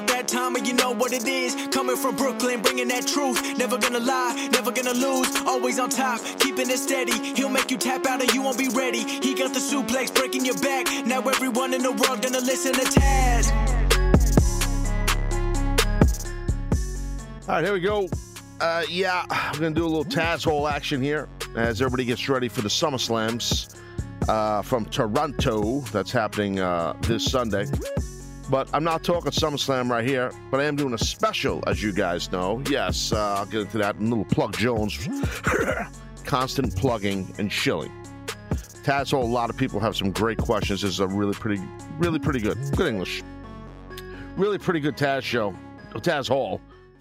About that time and you know what it is. Coming from Brooklyn, bringing that truth. Never gonna lie, never gonna lose. Always on top, keeping it steady. He'll make you tap out and you won't be ready. He got the suplex, breaking your back. Now everyone in the world gonna listen to Taz. All right, here we go. Uh, yeah, I'm to do a little Taz Hall action here as everybody gets ready for the SummerSlams uh, from Toronto. That's happening uh, this Sunday. But I'm not talking SummerSlam right here, but I am doing a special, as you guys know. Yes, uh, I'll get into that a little Plug Jones. Constant plugging and shilling. Taz a lot of people have some great questions. This is a really pretty, really pretty good. Good English. Really pretty good Taz show. Taz Hall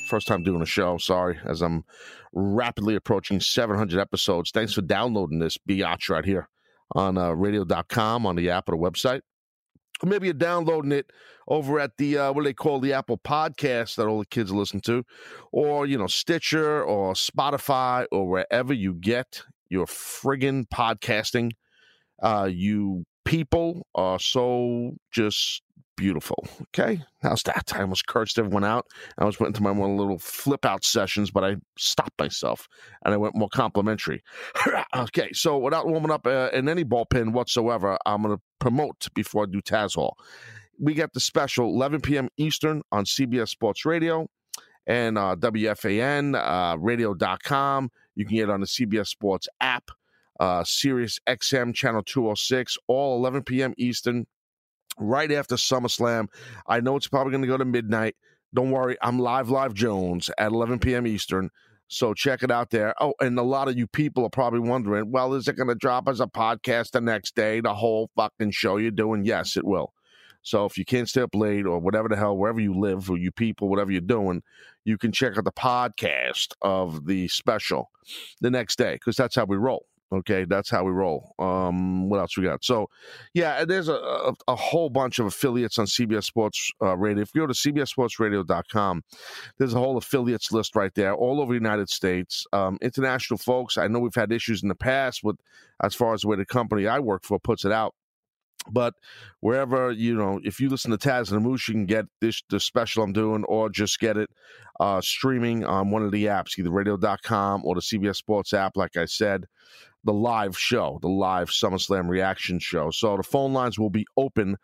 first time doing a show. Sorry, as I'm rapidly approaching 700 episodes. Thanks for downloading this biatch right here on uh, radio.com, on the app or the website. Or maybe you're downloading it over at the, uh, what do they call the Apple podcast that all the kids listen to, or, you know, Stitcher or Spotify or wherever you get your friggin' podcasting. Uh, you people are so just beautiful. Okay. How's that? I almost cursed everyone out. I was went into my one little flip out sessions, but I stopped myself and I went more complimentary. okay. So without warming up uh, in any bullpen whatsoever, I'm going to promote before I do Taz Hall. We got the special 11 p.m. Eastern on CBS Sports Radio and uh, WFAN, uh, radio.com. You can get it on the CBS Sports app, uh, Sirius XM channel 206, all 11 p.m. Eastern right after SummerSlam. I know it's probably going to go to midnight. Don't worry, I'm live, live Jones at 11 p.m. Eastern. So check it out there. Oh, and a lot of you people are probably wondering, well, is it going to drop as a podcast the next day, the whole fucking show you're doing? Yes, it will. So if you can't stay up late or whatever the hell, wherever you live or you people, whatever you're doing, you can check out the podcast of the special the next day because that's how we roll. Okay, that's how we roll. Um, what else we got? So, yeah, there's a, a, a whole bunch of affiliates on CBS Sports uh, Radio. If you go to CBSSportsRadio.com, there's a whole affiliates list right there, all over the United States. Um, international folks, I know we've had issues in the past with as far as the way the company I work for puts it out. But wherever you know, if you listen to Taz and the Moose, you can get this the special I'm doing, or just get it uh, streaming on one of the apps, either Radio.com or the CBS Sports app. Like I said, the live show, the live SummerSlam reaction show. So the phone lines will be open.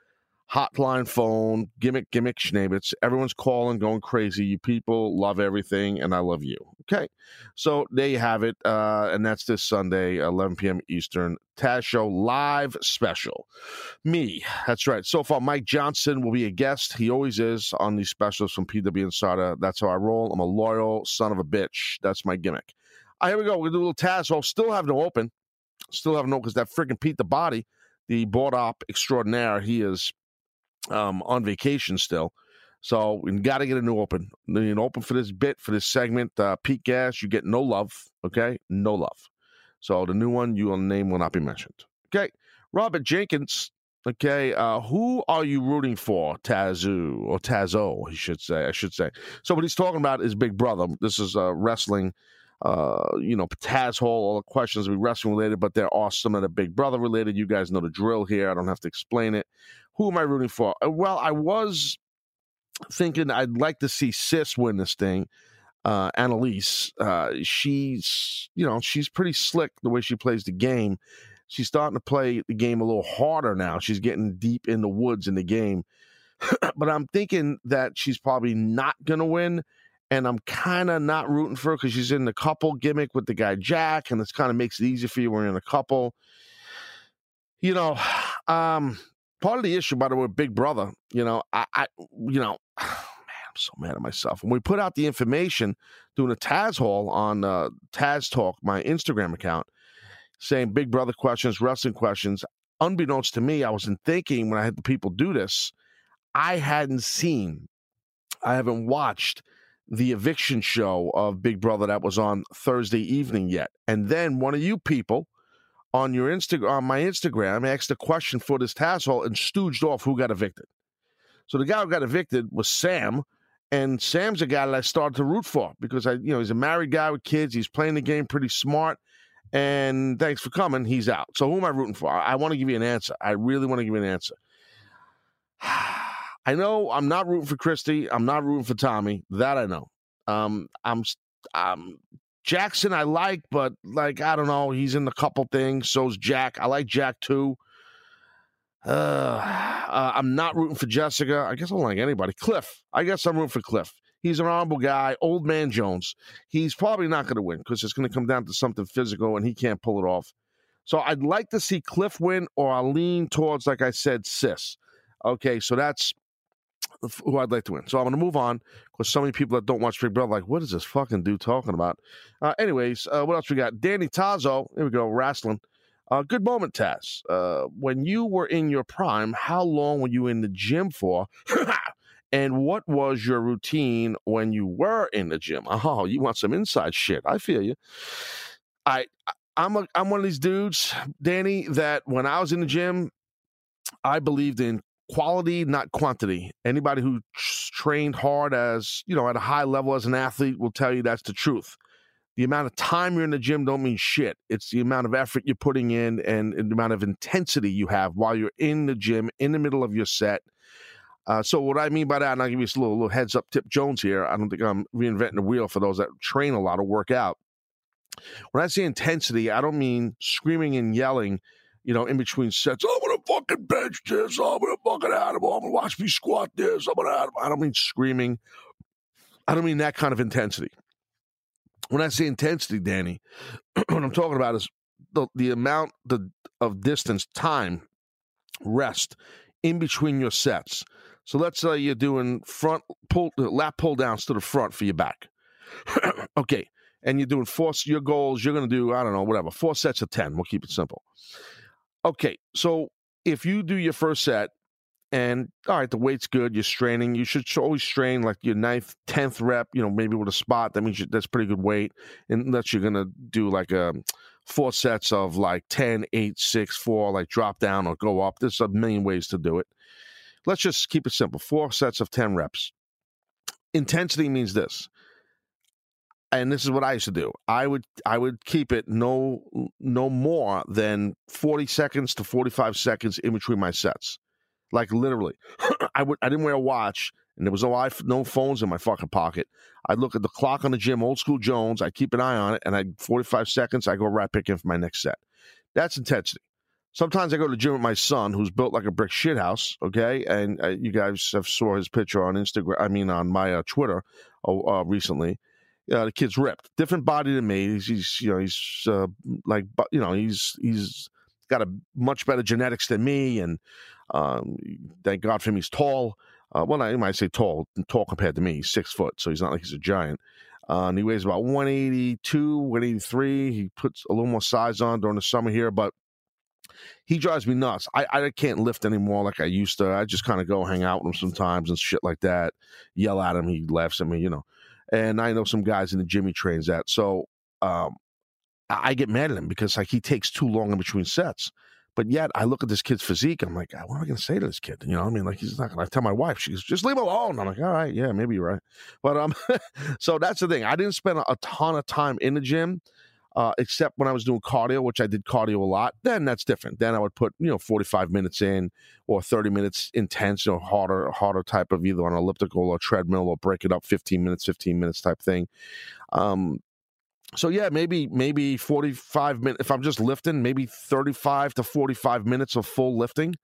Hotline phone, gimmick, gimmick, schnabbits. Everyone's calling, going crazy. You people love everything, and I love you. Okay. So there you have it. Uh, and that's this Sunday, 11 p.m. Eastern. Taz Show live special. Me. That's right. So far, Mike Johnson will be a guest. He always is on these specials from PW Insider. That's how I roll. I'm a loyal son of a bitch. That's my gimmick. All right, here we go. To do a little Taz. I'll still have no open. Still have no because that freaking Pete the Body, the board op extraordinaire, he is um, on vacation still. So we got to get a new open. An open for this bit, for this segment. Uh, Pete Gas, you get no love. Okay? No love. So the new one, you will name will not be mentioned. Okay. Robert Jenkins. Okay. Uh, who are you rooting for? Tazoo or Tazo, he should say. I should say. So what he's talking about is Big Brother. This is uh, wrestling uh, you know, Taz Hall, all the questions will be wrestling related, but there are some of the Big Brother related. You guys know the drill here. I don't have to explain it. Who am I rooting for? Uh, well, I was thinking I'd like to see Sis win this thing. Uh, Analyse, uh, she's, you know, she's pretty slick the way she plays the game. She's starting to play the game a little harder now. She's getting deep in the woods in the game. but I'm thinking that she's probably not to win and I'm kind of not rooting for her because she's in the couple gimmick with the guy Jack, and this kind of makes it easier for you when you're in a couple. You know, um, part of the issue, by the way, Big Brother. You know, I, I you know, man, I'm so mad at myself. When we put out the information doing a Taz Hall on uh, Taz Talk, my Instagram account, saying Big Brother questions, wrestling questions. Unbeknownst to me, I wasn't thinking when I had the people do this. I hadn't seen, I haven't watched the eviction show of Big Brother that was on Thursday evening yet. And then one of you people on your Instagram on my Instagram asked a question for this Taz Hall and stooged off who got evicted. So the guy who got evicted was Sam, and Sam's a guy that I started to root for because I, you know, he's a married guy with kids. He's playing the game pretty smart. And thanks for coming. He's out. So who am I rooting for? I, I want to give you an answer. I really want to give you an answer. I know I'm not rooting for Christie. I'm not rooting for Tommy. That I know. Um, I'm, um, Jackson I like, but like I don't know. He's in a couple things. So's Jack. I like Jack too. Uh, uh, I'm not rooting for Jessica. I guess I don't like anybody. Cliff. I guess I'm rooting for Cliff. He's an honorable guy. Old man Jones. He's probably not going to win because it's going to come down to something physical, and he can't pull it off. So I'd like to see Cliff win, or I'll lean towards, like I said, Sis. Okay, so that's who I'd like to win. So I'm going to move on because so many people that don't watch Big Brother like, what is this fucking dude talking about? Uh, anyways, uh, what else we got? Danny Tazo. Here we go, wrestling. Uh, good moment, Taz. Uh, when you were in your prime, how long were you in the gym for? and what was your routine when you were in the gym? Oh, you want some inside shit? I feel you. I I'm a I'm one of these dudes, Danny, that when I was in the gym, I believed in quality, not quantity. Anybody who trained hard as, you know, at a high level as an athlete will tell you that's the truth. The amount of time you're in the gym don't mean shit. It's the amount of effort you're putting in and, and the amount of intensity you have while you're in the gym, in the middle of your set. Uh, so what I mean by that, and I'll give you a little, little heads up tip Jones here. I don't think I'm reinventing the wheel for those that train a lot or work out. When I say intensity, I don't mean screaming and yelling you know, in between sets. I'm gonna fucking bench this. I'm gonna fucking animal. I'm gonna watch me squat this. I'm gonna. I don't mean screaming. I don't mean that kind of intensity. When I say intensity, Danny, what I'm talking about is the the amount the of distance, time, rest in between your sets. So let's say you're doing front pull, uh, lat pull downs to the front for your back. okay, and you're doing four. Your goals. You're going to do I don't know whatever four sets of ten. We'll keep it simple. Okay, so if you do your first set and all right, the weight's good, you're straining, you should always strain like your ninth, tenth rep, you know, maybe with a spot. That means you, that's pretty good weight. Unless you're gonna do like a um, four sets of like 10, 8, 6, 4, like drop down or go up. There's a million ways to do it. Let's just keep it simple. Four sets of 10 reps. Intensity means this and this is what I used to do. I would I would keep it no no more than 40 seconds to 45 seconds in between my sets. Like literally. I would I didn't wear a watch and there was no no phones in my fucking pocket. I'd look at the clock on the gym, old school Jones, I'd keep an eye on it and I 45 seconds I go right pick in for my next set. That's intensity. Sometimes I go to the gym with my son, who's built like a brick shit house. Okay, and uh, you guys have saw his picture on Instagram. I mean, on my uh, Twitter uh, uh recently uh, the kid's ripped, different body than me. He's, he's you know he's uh, like you know he's he's got a much better genetics than me, and um, thank God for him. He's tall. Uh, well, I might say tall, tall compared to me. He's six foot, so he's not like he's a giant. Uh, and he weighs about 182, 183. He puts a little more size on during the summer here, but he drives me nuts. I, I can't lift anymore like I used to. I just kind of go hang out with him sometimes and shit like that. Yell at him, he laughs at me, you know and I know some guys in the he trains that. So um, I get mad at him because like he takes too long in between sets. But yet I look at this kid's physique. I'm like, what am I going to say to this kid? You know, I mean, like he's not going to tell my wife. She goes, just leave him alone. I'm like, all right, yeah, maybe you're right. But um, so that's the thing. I didn't spend a ton of time in the gym uh, except when I was doing cardio, which I did cardio a lot. Then that's different. Then I would put you know 45 minutes in or 30 minutes intense, you know, harder, harder type of either on elliptical or treadmill or break it up 15 minutes, 15 minutes type thing. Um, so yeah, maybe maybe 45 minutes if I'm just lifting, maybe 35 to 45 minutes of full lifting.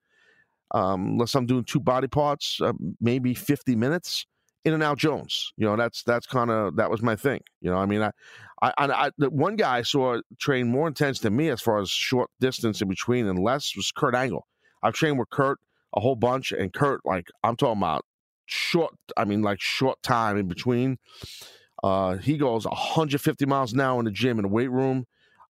Um, unless I'm doing two body parts, uh, maybe 50 minutes in and out Jones. You know, that's that's kind of that was my thing. You know, I mean, I, I, I, the one guy I saw train more intense than me as far as short distance in between and less was Kurt Angle. I've trained with Kurt a whole bunch, and Kurt, like I'm talking about short. I mean, like short time in between. Uh, he goes 150 miles an hour in the gym in the weight room,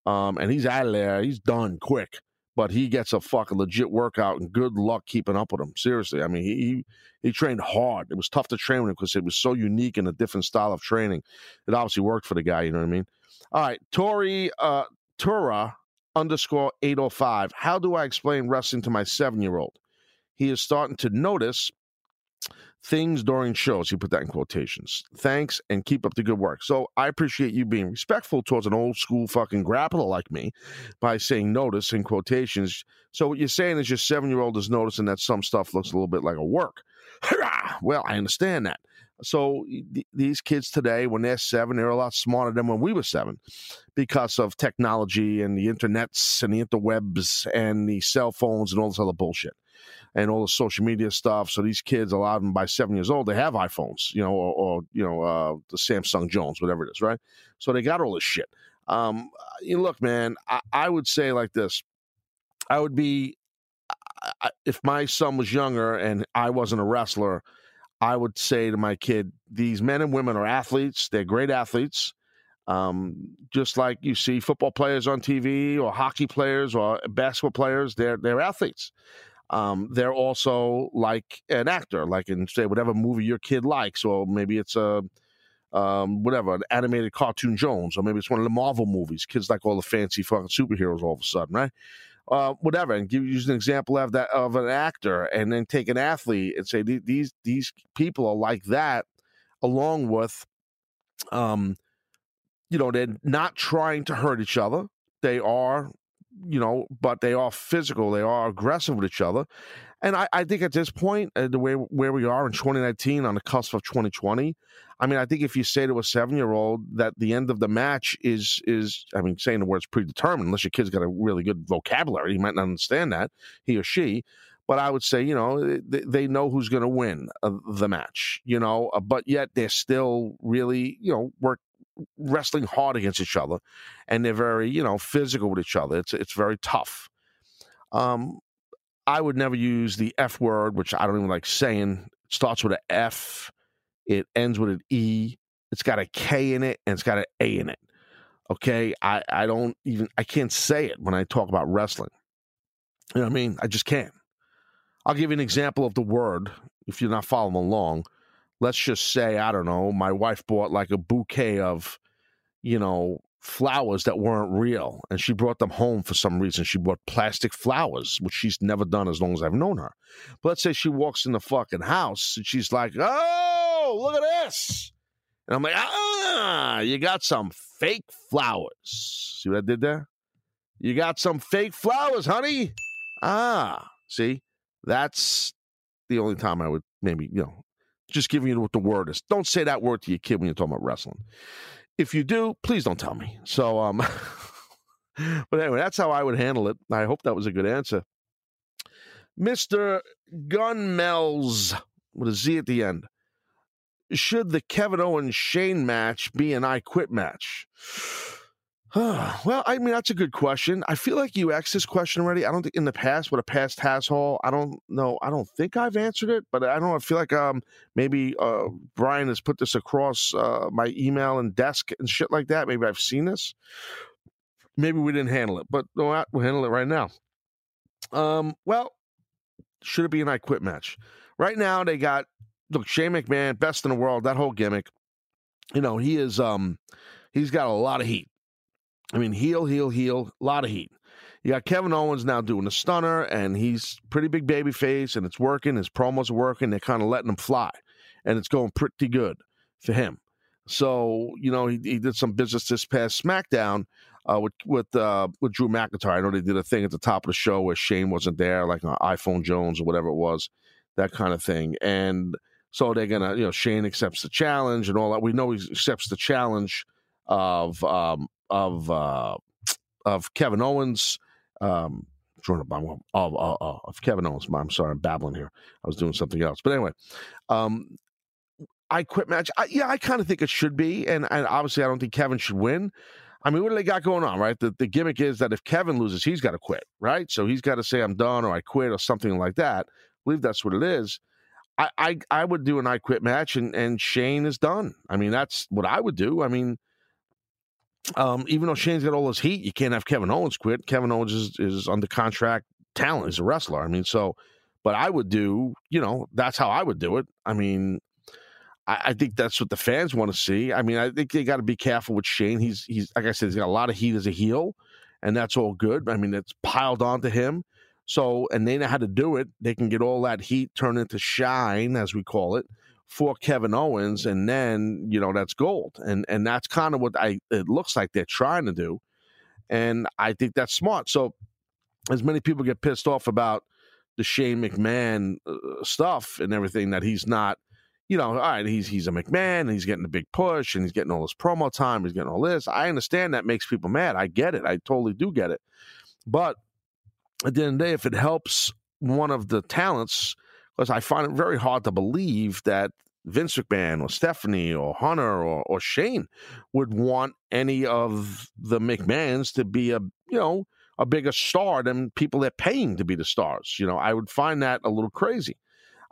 um, and he's out of there. He's done quick but he gets a fucking legit workout and good luck keeping up with him. Seriously, I mean, he he trained hard. It was tough to train with him because it was so unique and a different style of training. It obviously worked for the guy. You know what I mean? All right, Tori uh, Tura underscore eight oh five. How do I explain wrestling to my seven year old? He is starting to notice things during shows. He put that in quotations. Thanks and keep up the good work. So I appreciate you being respectful towards an old school fucking grappler like me by saying notice in quotations. So what you're saying is your seven year old is noticing that some stuff looks a little bit like a work. well, I understand that. So th- these kids today, when they're seven, they're a lot smarter than when we were seven because of technology and the internets and the interwebs and the cell phones and all this other bullshit and all the social media stuff. So these kids, a lot of them by seven years old, they have iPhones, you know, or, or you know, uh, the Samsung Jones, whatever it is, right? So they got all this shit. Um, you know, look, man, I, I would say like this: I would be I, if my son was younger and I wasn't a wrestler. I would say to my kid, these men and women are athletes. They're great athletes. Um, just like you see football players on TV or hockey players or basketball players, they're they're athletes. Um, they're also like an actor, like in say whatever movie your kid likes, or maybe it's a um, whatever an animated cartoon Jones, or maybe it's one of the Marvel movies. Kids like all the fancy fucking superheroes all of a sudden, right? Uh, whatever, and give use an example of that of an actor, and then take an athlete and say these these people are like that, along with, um, you know, they're not trying to hurt each other. They are you know, but they are physical. They are aggressive with each other. And I, I think at this point, uh, the way where we are in 2019 on the cusp of 2020, I mean, I think if you say to a seven year old that the end of the match is is, I mean, saying the words predetermined, unless your kid's got a really good vocabulary, he might not understand that he or she. But I would say, you know, they, they know who's going to win uh, the match, you know, uh, but yet they're still really, you know, work wrestling hard against each other, and they're very you know physical with each other. It's it's very tough. Um, I would never use the F word, which I don't even like saying. It starts with an F, it ends with an E. It's got a K in it, and it's got an A in it. Okay, I I don't even I can't say it when I talk about wrestling. You know what I mean? I just can't. I'll give you an example of the word if you're not following along let's just say, I don't know, my wife bought like a bouquet of, you know, flowers that weren't real. And she brought them home for some reason. She bought plastic flowers, which she's never done as long as I've known her. But let's say she walks in the fucking house and she's like, oh, look at this. And I'm like, ah, you got some fake flowers. See what I did there? You got some fake flowers, honey. Ah, see, that's the only time I would maybe, you know, just giving you what the word is. Don't say that word to your kid when you're talking about wrestling. If you do, please don't tell me. So, um, but anyway, that's how I would handle it. I hope that was a good answer. Mr. Gunmel's with a Z at the end. Should the Kevin Owens Shane match be an I Quit match? Well, I mean, that's a good question. I feel like you asked this question already. I don't think in the past, with a past Taz Hall, I don't know. I don't think I've answered it, but I don't. I feel like um maybe uh, Brian has put this across uh, my email and desk and shit like that. Maybe I've seen this. Maybe we didn't handle it, but no, we'll handle it right now. Um, well, should it be an I quit match? Right now, they got look Shane McMahon, best in the world. That whole gimmick, you know, he is um he's got a lot of heat I mean, heel, heel, heel, a lot of heat. You got Kevin Owens now doing a stunner, and he's pretty big baby face, and it's working. His promos are working. They're kind of letting him fly, and it's going pretty good for him. So you know, he, he did some business this past SmackDown uh, with with uh, with Drew McIntyre. I know they did a thing at the top of the show where Shane wasn't there, like an iPhone Jones or whatever it was, that kind of thing. And so they're gonna, you know, Shane accepts the challenge and all that. We know he accepts the challenge of um, of uh, of Kevin Owens. Um, of, of, of Kevin Owens. I'm sorry, I'm babbling here. I was doing something else. But anyway, um, I quit match. I, yeah, I kind of think it should be. And, and, obviously, I don't think Kevin should win. I mean, what do they got going on, right? The, the gimmick is that if Kevin loses, he's got to quit, right? So he's got to say, I'm done or I quit or something like that. I believe that's what it is. I, I, I would do an I quit match and, and Shane is done. I mean, that's what I would do. I mean, um, even though Shane's got all this heat, you can't have Kevin Owens quit. Kevin Owens is, is under contract talent. He's a wrestler. I mean, so, but I would do, you know, that's how I would do it. I mean, I, I think that's what the fans want to see. I mean, I think they got to be careful with Shane. He's, he's, like I said, he's got a lot of heat as a heel, and that's all good. I mean, it's piled onto him. So, and they know how to do it. They can get all that heat turned into shine, as we call it, for Kevin Owens, and then you know that's gold. And and that's kind of what I it looks like they're trying to do, and I think that's smart. So, as many people get pissed off about the Shane McMahon uh, stuff and everything that he's not you know, all right, he's he's a McMahon, he's getting a big push, and he's getting all this promo time, he's getting all this. I understand that makes people mad. I get it. I totally do get it. But at the end of the day, if it helps one of the talents, because I find it very hard to believe that Vince McMahon or Stephanie or Hunter or, or Shane would want any of the McMahons to be a you know a bigger star than people they're paying to be the stars. You know, I would find that a little crazy.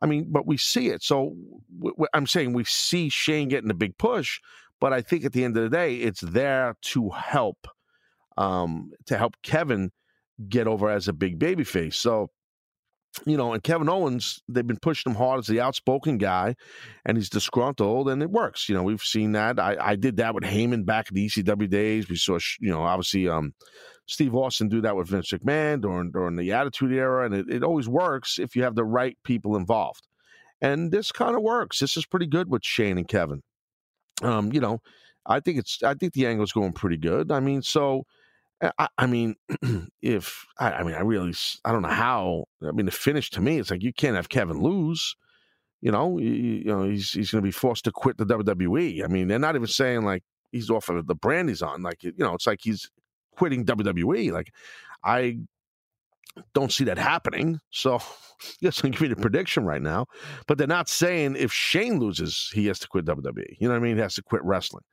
I mean, but we see it. So w- w- I'm saying we see Shane getting a big push, but I think at the end of the day, it's there to help, um, to help Kevin get over as a big baby face. So, you know, and Kevin Owens, they've been pushing him hard as the outspoken guy, and he's disgruntled, and it works. You know, we've seen that. I, I did that with Heyman back in the ECW days. We saw, you know, obviously, um, Steve Austin do that with Vince McMahon during during the Attitude Era, and it, it always works if you have the right people involved. And this kind of works. This is pretty good with Shane and Kevin. Um, you know, I think it's I think the angle's going pretty good. I mean, so I, I mean, if I, I mean, I really I don't know how. I mean, the finish to me, it's like you can't have Kevin lose. You know, you, you know he's he's going to be forced to quit the WWE. I mean, they're not even saying like he's off of the brand he's on. Like you know, it's like he's quitting WWE. Like, I don't see that happening. So, yes, I'm giving a prediction right now. But they're not saying if Shane loses, he has to quit WWE. You know what I mean? He has to quit wrestling.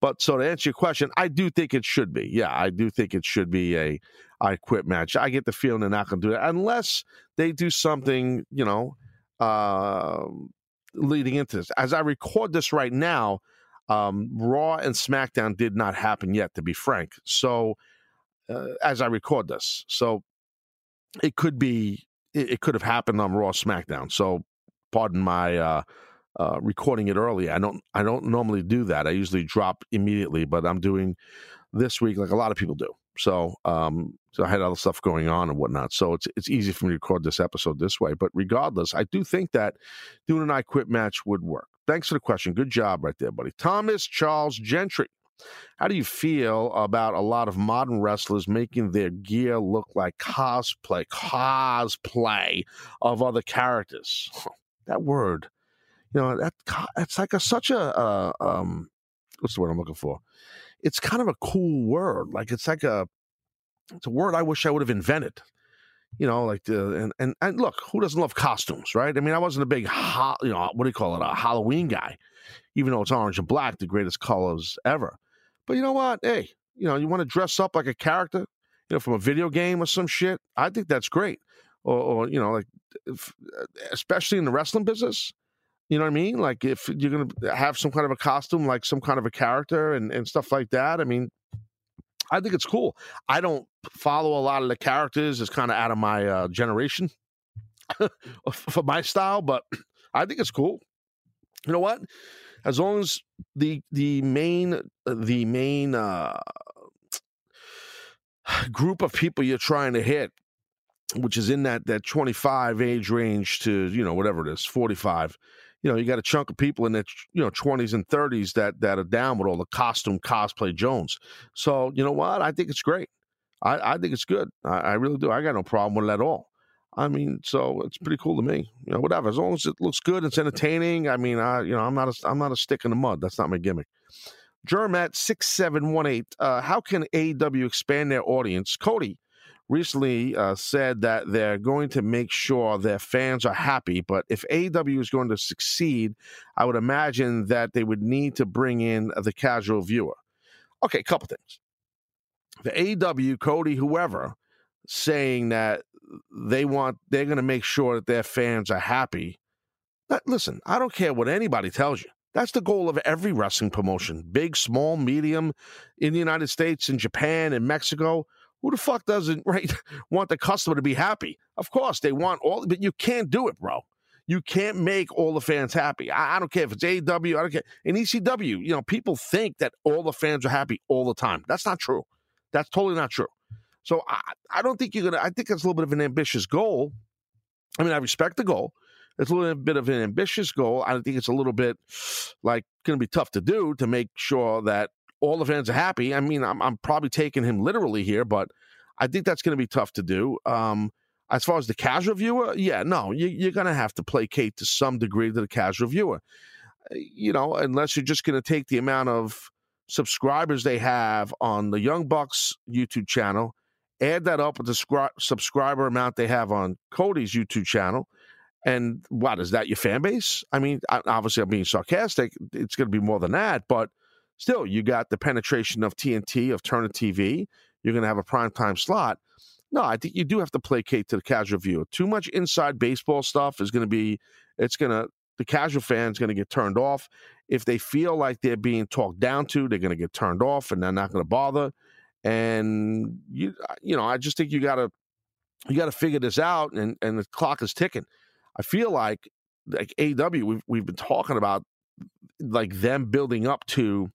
But so to answer your question, I do think it should be. Yeah, I do think it should be a I quit match. I get the feeling they're not going to do that unless they do something, you know, uh, leading into this. As I record this right now, um, Raw and SmackDown did not happen yet, to be frank. So, uh, as I record this, so it could be, it, it, could have happened on Raw, SmackDown. So, pardon my uh, uh, recording it early. I don't, I don't normally do that. I usually drop immediately, but I'm doing this week like a lot of people do. So, um, so I had other stuff going on and whatnot. So it's it's easy for me to record this episode this way. But regardless, I do think that doing an I Quit match would work. Thanks for the question. Good job right there, buddy. Thomas Charles Gentry. How do you feel about a lot of modern wrestlers making their gear look like cosplay, cosplay of other characters? That word, you know, that it's like a such a uh, um, what's the word I'm looking for? It's kind of a cool word. Like it's like a it's a word I wish I would have invented you know, like the and, and and look, who doesn't love costumes, right? I mean, I wasn't a big, ho- you know, what do you call it, a Halloween guy, even though it's orange and black, the greatest colors ever. But you know what? Hey, you know, you want to dress up like a character, you know, from a video game or some shit. I think that's great. Or, or you know, like, if, especially in the wrestling business. You know what I mean? Like if you're gonna have some kind of a costume, like some kind of a character and, and stuff like that. I mean, I think it's cool. I don't follow a lot of the characters. It's kind of out of my uh, generation for my style, but I think it's cool. You know what? As long as the the main the main uh, group of people you're trying to hit, which is in that that 25 age range to you know whatever it is, 45 you know, you got a chunk of people in their you know twenties and thirties that that are down with all the costume cosplay Jones. So you know what? I think it's great. I, I think it's good. I, I really do. I got no problem with it at all. I mean, so it's pretty cool to me. You know, whatever. As long as it looks good, it's entertaining. I mean, I you know, I'm not a, I'm not a stick in the mud. That's not my gimmick. Germat six seven one eight. Uh, how can AEW expand their audience? Cody, recently uh, said that they're going to make sure their fans are happy. But if AEW is going to succeed, I would imagine that they would need to bring in the casual viewer. Okay, a couple things. The AEW, Cody, whoever, saying that they want, they're going to make sure that their fans are happy. That, listen, I don't care what anybody tells you. That's the goal of every wrestling promotion, big, small, medium, in the United States, in Japan, in Mexico who the fuck doesn't right want the customer to be happy? Of course, they want all, but you can't do it, bro. You can't make all the fans happy. I, I don't care if it's AEW, I don't care. In ECW, you know, people think that all the fans are happy all the time. That's not true. That's totally not true. So I, I don't think you're gonna. I think that's a little bit of an ambitious goal. I mean, I respect the goal. It's a little bit of an ambitious goal. I think it's a little bit like going to be tough to do to make sure that all the fans are happy. I mean, I'm, I'm probably taking him literally here, but I think that's going to be tough to do. Um, as far as the casual viewer, yeah, no, you, are going to have to placate to some degree to the casual viewer. Uh, you know, unless you're just going to take the amount of subscribers they have on the Young Bucks YouTube channel, add that up with the scri- subscriber amount they have on Cody's YouTube channel, and what is that your fan base? I mean, obviously I'm being sarcastic. It's going to be more than that, but still, you got the penetration of TNT of Turner TV. You're going to have a prime time slot. No, I think you do have to placate to the casual viewer. Too much inside baseball stuff is going to be. It's going to the casual fan's going to get turned off. If they feel like they're being talked down to, they're going to get turned off, and they're not going to bother. And you, you know, I just think you got to you got to figure this out, and and the clock is ticking. I feel like like AW we've we've been talking about like them building up to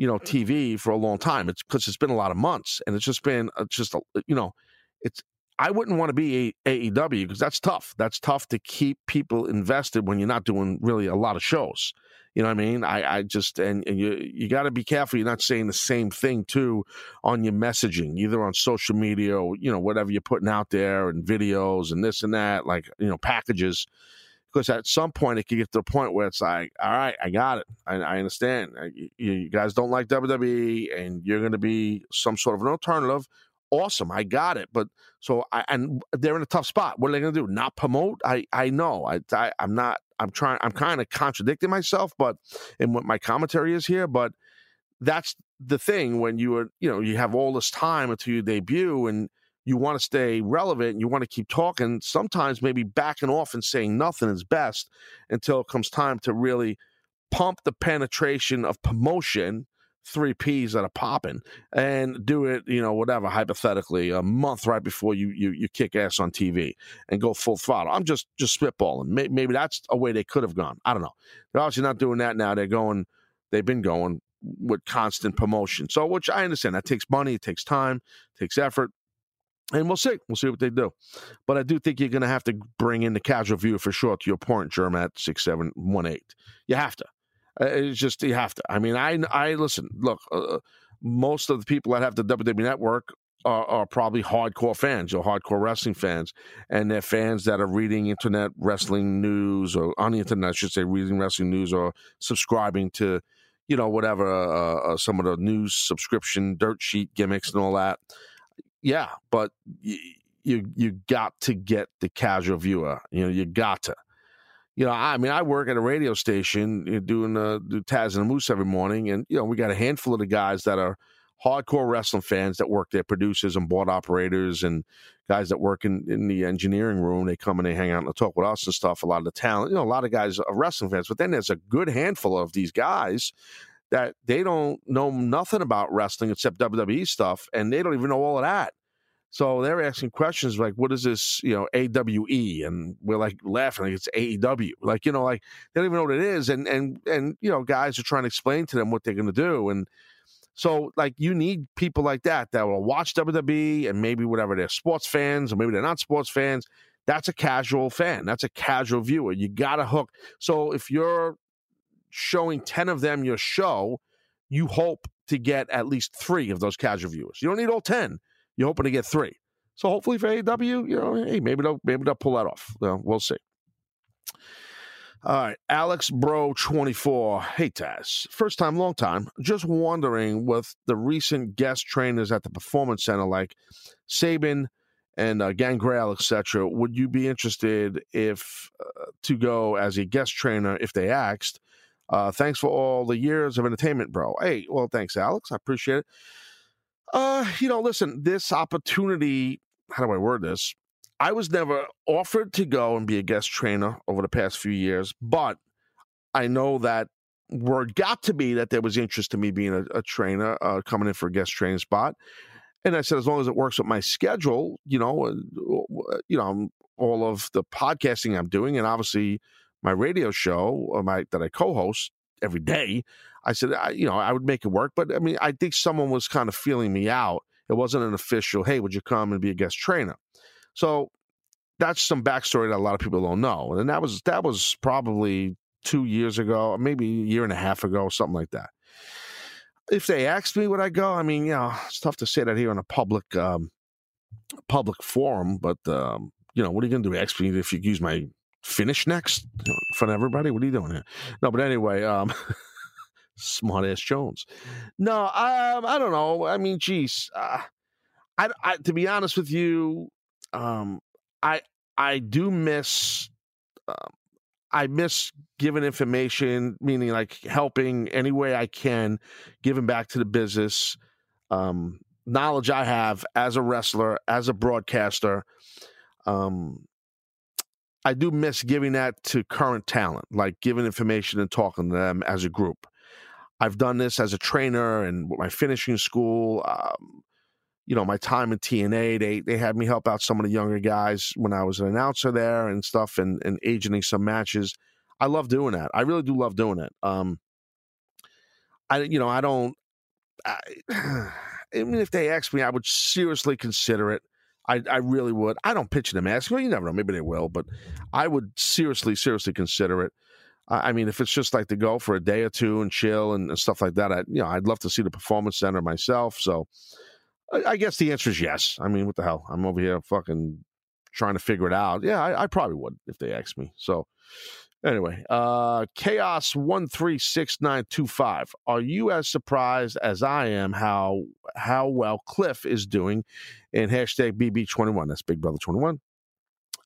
you know TV for a long time. It's because it's been a lot of months, and it's just been uh, just a, you know it's I wouldn't want to be a AEW because that's tough. That's tough to keep people invested when you're not doing really a lot of shows. You know what I mean? I, I just and, and you you got to be careful. You're not saying the same thing too on your messaging, either on social media or you know whatever you're putting out there and videos and this and that, like you know packages. Because at some point it could get to the point where it's like, all right, I got it. I, I understand. I, you, guys don't like WWE, and you're going to be some sort of an alternative awesome. I got it. But so I and they're in a tough spot. What are they going to do? Not promote? I I know. I, I I'm not. I'm trying. I'm kind of contradicting myself, but in what my commentary is here. But that's the thing when you are you know you have all this time until you debut and you want to stay relevant you want to keep talking sometimes maybe backing off and saying nothing is best until it comes time to really pump the penetration of promotion three P's that are popping and do it, you know, whatever, hypothetically, a month right before you you, you kick ass on TV and go full throttle. I'm just just spitballing. Maybe that's a way they could have gone. I don't know. They're obviously not doing that now. They're going, they've been going with constant promotion. So, which I understand, that takes money, it takes time, it takes effort. And we'll see. We'll see what they do. But I do think you're going to have to bring in the casual viewer for sure, to your point, Germ, at 6718. You have to. Uh, it's just you have to. I mean, I I listen. Look, uh, most of the people that have the WWE Network are, are, probably hardcore fans or hardcore wrestling fans, and they're fans that are reading internet wrestling news or on the internet, I should say, reading wrestling news or subscribing to, you know, whatever uh, uh, some of the news subscription dirt sheet gimmicks and all that. Yeah, but you you, you got to get the casual viewer. You know, you got to you know, I mean, I work at a radio station you know, doing uh, do Taz and the Moose every morning, and you know, we got a handful of the guys that are hardcore wrestling fans that work there, producers and board operators, and guys that work in, in the engineering room. They come and they hang out and talk with us and stuff. A lot of the talent, you know, a lot of guys are wrestling fans, but then there's a good handful of these guys that they don't know nothing about wrestling except WWE stuff, and they don't even know all of that. So they're asking questions like, "What is this? You know, AWE?" And we're like laughing like it's AEW. Like you know, like they don't even know what it is. And and and you know, guys are trying to explain to them what they're going to do. And so like you need people like that that will watch WWE and maybe whatever they're sports fans or maybe they're not sports fans. That's a casual fan. That's a casual viewer. You got to hook. So if you're showing ten of them your show, you hope to get at least three of those casual viewers. You don't need all ten you're hoping to get three. So hopefully for AEW, you know, hey, maybe they'll maybe they'll pull that off. Well, we'll see. All right, Alex Bro 24. Hey Taz, first time, long time. Just wondering with the recent guest trainers at the Performance Center like Sabin and uh, Gangrel, etc. Would you be interested if uh, to go as a guest trainer if they asked? Uh, thanks for all the years of entertainment, bro. Hey, well, thanks, Alex. I appreciate it. Uh, you know, listen, this opportunity, how do I word this? I was never offered to go and be a guest trainer over the past few years, but I know that word got to be that there was interest in me being a, a trainer, uh, coming in for a guest training spot. And I said, as long as it works with my schedule, you know, uh, you know, all of the podcasting I'm doing, and obviously my radio show, uh, my that I co-host every day, I said, I, you know, I would make it work. But I mean, I think someone was kind of feeling me out It wasn't an official, hey, would you come and be a guest trainer? So that's some backstory that a lot of people don't know. And that was that was probably two years ago, maybe a year and a half ago, something like that. If they asked me would I go, I mean, you know, it's tough to say that here in a public um, public forum, but um, you know, what are you going to do? Ask me if you use my finish next in front of everybody? What are you doing here? No, but anyway, um, smart ass Jones. No, um, I don't know. I mean, geez, uh, I, I, to be honest with you, um, I I do miss. Um, I miss giving information, meaning like helping any way I can, giving back to the business. Um, knowledge I have as a wrestler, as a broadcaster. Um, I do miss giving that to current talent, like giving information and talking to them as a group. I've done this as a trainer and my finishing school. Um, you know, my time in TNA, they they had me help out some of the younger guys when I was an announcer there and stuff, and and agenting some matches. I love doing that. I really do love doing it. Um, I you know I don't. I, I mean, if they ask me, I would seriously consider it. I, I really would. I don't pitch them ask. Well, you never know. Maybe they will, but I would seriously, seriously consider it. I mean, if it's just like to go for a day or two and chill and, and stuff like that, I, you know, I'd love to see the performance center myself. So, I, I, guess the answer is yes. I mean, what the hell? I'm over here fucking trying to figure it out. Yeah, I, I probably would if they asked me. So, anyway, uh, chaos one three six nine two five. Are you as surprised as I am how how well Cliff is doing in hashtag BB21? That's Big Brother 21.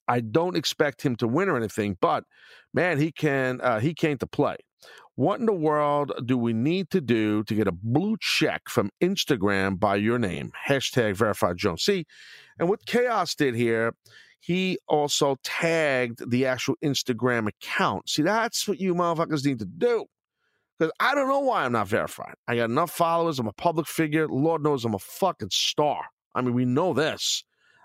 I don't expect him to win or anything, but man, he can. Uh, he came to play. What in the world do we need to do to get a blue check from Instagram by your name? Hashtag verified Jones. See, and what Chaos did here, he also tagged the actual Instagram account. See, that's what you motherfuckers need to do. Because I don't know why I'm not verified. I got enough followers. I'm a public figure. Lord knows I'm a fucking star. I mean, we know this.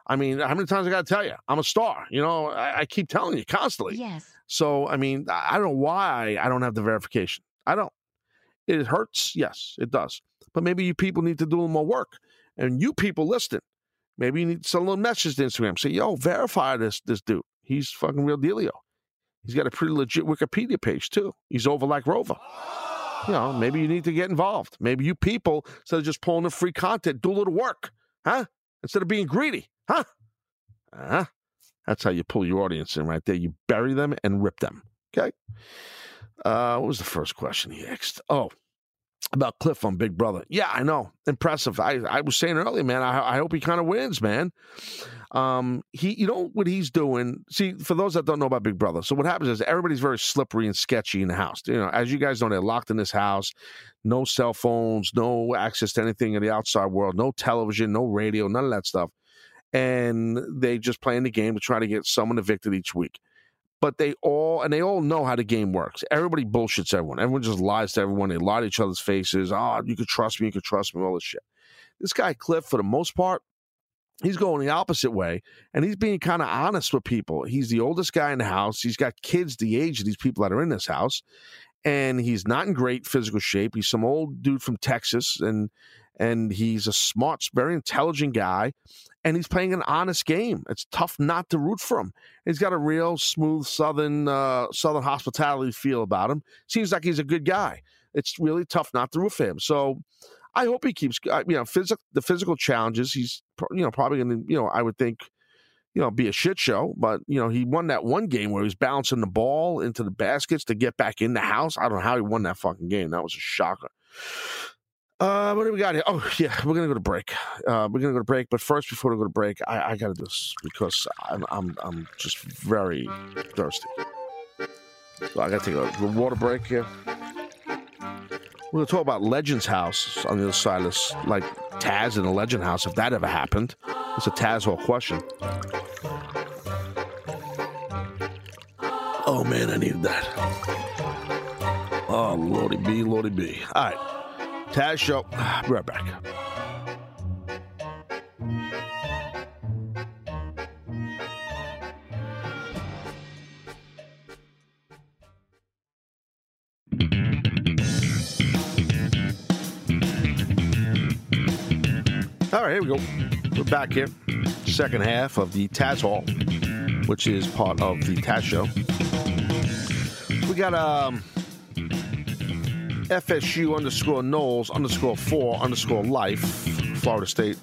I mean, how many times I got to tell you? I'm a star. You know, I, I, keep telling you constantly. Yes. So, I mean, I don't know why I don't have the verification. I don't. It hurts. Yes, it does. But maybe you people need to do a little more work. And you people listening, maybe you need to send a little message to Instagram. Say, yo, verify this this dude. He's fucking real dealio. He's got a pretty legit Wikipedia page, too. He's over like Rover. You know, maybe you need to get involved. Maybe you people, instead of just pulling the free content, do a little work, huh? Instead of being greedy. Huh? Huh? That's how you pull your audience in right there. You bury them and rip them. Okay. Uh, what was the first question he asked? Oh, about Cliff on Big Brother. Yeah, I know. Impressive. I, I was saying earlier, man, I, I hope he kind of wins, man. Um, he, you know what he's doing. See, for those that don't know about Big Brother, so what happens is everybody's very slippery and sketchy in the house. You know, as you guys know, they're locked in this house, no cell phones, no access to anything in the outside world, no television, no radio, none of that stuff and they just playing the game to try to get someone evicted each week. But they all and they all know how the game works. Everybody bullshits everyone. Everyone just lies to everyone. They lie to each other's faces. Oh, you could trust me. You could trust me. All this shit. This guy Cliff, for the most part, he's going the opposite way, and he's being kind of honest with people. He's the oldest guy in the house. He's got kids the age of these people that are in this house, and he's not in great physical shape. He's some old dude from Texas, and and he's a smart, very intelligent guy and he's playing an honest game. It's tough not to root for him. He's got a real smooth southern uh, southern hospitality feel about him. Seems like he's a good guy. It's really tough not to root for him. So I hope he keeps uh, you know physical the physical challenges. He's you know probably going to you know I would think you know be a shit show, but you know he won that one game where he was bouncing the ball into the baskets to get back in the house. I don't know how he won that fucking game. That was a shocker. Uh, what do we got here? Oh, yeah, we're gonna go to break. Uh, we're gonna go to break, but first, before we go to break, I, I gotta do this because I'm, I'm, I'm just very thirsty. So I gotta take a, a water break here. We're gonna talk about Legends House on the other side of like Taz in the Legend House, if that ever happened. It's a Taz Hall question. Oh man, I needed that. Oh, Lordy B, Lordy B. All right. Taz Show. Be right back. All right, here we go. We're back here. Second half of the Taz Hall, which is part of the Taz Show. We got um, FSU underscore Knowles underscore four underscore life, Florida State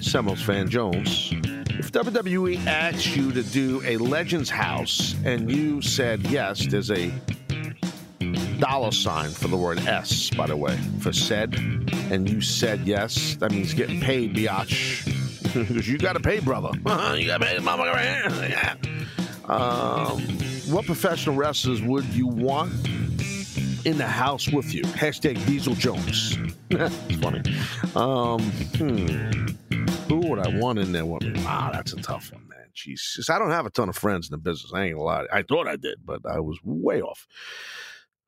Seminoles fan Jones. If WWE asked you to do a Legends House and you said yes, there's a dollar sign for the word S, by the way, for said, and you said yes, that means getting paid, biatch. Because you got to pay, brother. you got to pay. Yeah. Um, what professional wrestlers would you want in the house with you? Hashtag Diesel Jones. funny. Um, hmm. Who would I want in there with me? Wow, that's a tough one, man. Jesus, I don't have a ton of friends in the business. I ain't gonna lie. I thought I did, but I was way off.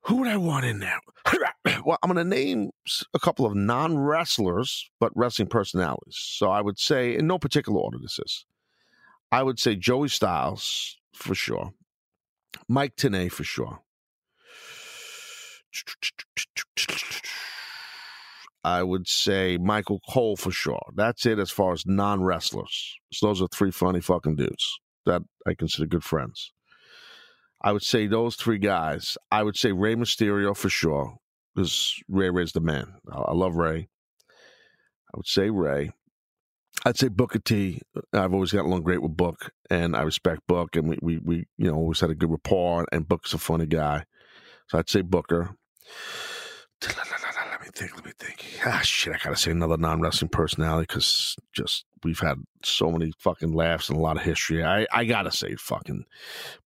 Who would I want in there? well, I'm going to name a couple of non wrestlers, but wrestling personalities. So I would say, in no particular order, this is. I would say Joey Styles for sure, Mike Tenay for sure. I would say Michael Cole for sure. That's it as far as non wrestlers. So those are three funny fucking dudes that I consider good friends. I would say those three guys. I would say Rey Mysterio for sure, because Ray Ray's the man. I love Ray. I would say Ray. I'd say Booker T. I've always gotten along great with Book, and I respect Book, and we, we, we you know, always had a good rapport, and Book's a funny guy. So I'd say Booker. Let me think, let me think. Ah, shit, I gotta say another non wrestling personality because just we've had so many fucking laughs and a lot of history. I, I gotta say fucking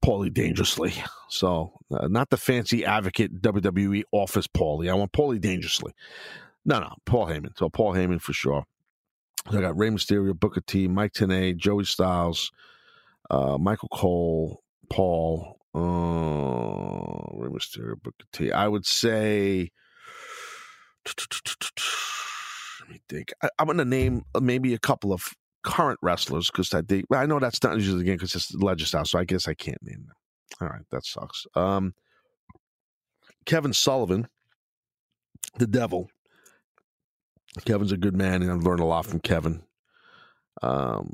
Paulie Dangerously. So, uh, not the fancy advocate WWE office Paulie. I want Paulie Dangerously. No, no, Paul Heyman. So, Paul Heyman for sure. I got Rey Mysterio, Booker T, Mike Tenay, Joey Styles, uh, Michael Cole, Paul, uh, Rey Mysterio, Booker T. I would say. Let me think. I, am going to name uh, maybe a couple of current wrestlers because I think I know that's not usually again because it's style, so I guess I can't name them. All right, that sucks. Um, Kevin Sullivan, the Devil. Kevin's a good man, and I've learned a lot from Kevin. Um,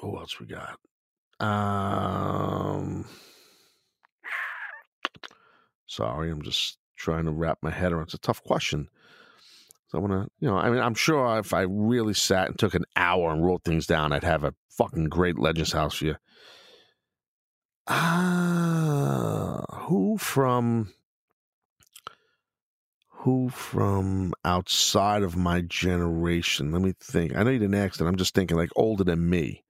who else we got? Um, sorry, I'm just trying to wrap my head around. It's a tough question. So I want to, you know, I mean, I'm sure if I really sat and took an hour and wrote things down, I'd have a fucking great Legends house for you. Ah, uh, who from who from outside of my generation? Let me think. I know you didn't ask that. I'm just thinking like older than me.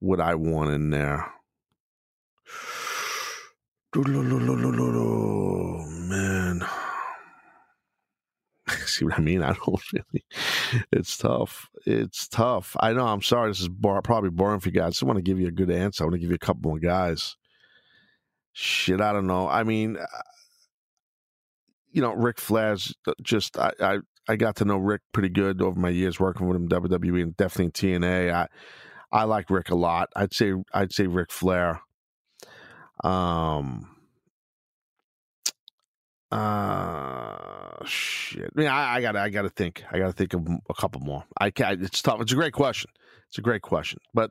Would I want in there? Man. See what I mean? I don't really. It's tough. It's tough. I know. I'm sorry. This is bar, probably boring for you guys. I just want to give you a good answer. I want to give you a couple more guys. Shit, I don't know. I mean, uh, you know, Ric Flair's uh, just. I, I I got to know Rick pretty good over my years working with him WWE and definitely TNA. I I like Rick a lot. I'd say I'd say Ric Flair. Um uh, shit. I mean, I, I gotta, I gotta think. I gotta think of a couple more. I can't. It's tough. It's a great question. It's a great question. But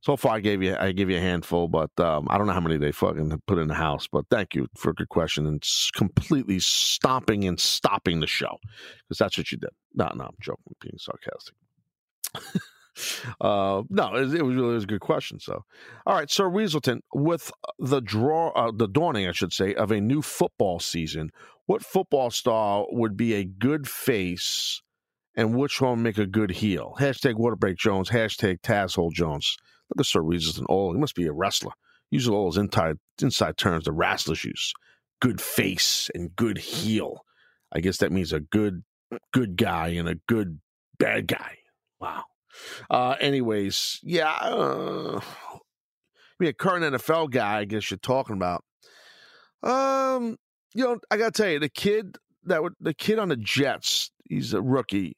so far, I gave you, I gave you a handful. But um, I don't know how many they fucking put in the house. But thank you for a good question and completely stomping and stopping the show because that's what you did. No, no, I'm joking, being sarcastic. Uh, no, it, it, was really it was a good question. So, all right, Sir Weaselton, with the draw, uh, the dawning, I should say, of a new football season, what football star would be a good face, and which one make a good heel? Hashtag Waterbreak Jones. Hashtag Tasshole Jones. Look at Sir Weaselton. Oh, he must be a wrestler. Using all those inside inside terms the wrestlers use. Good face and good heel. I guess that means a good good guy and a good bad guy. Wow. Uh, anyways, yeah. Uh, mean, a current NFL guy, I guess you're talking about. Um, you know, I gotta tell you, the kid that would the kid on the Jets, he's a rookie,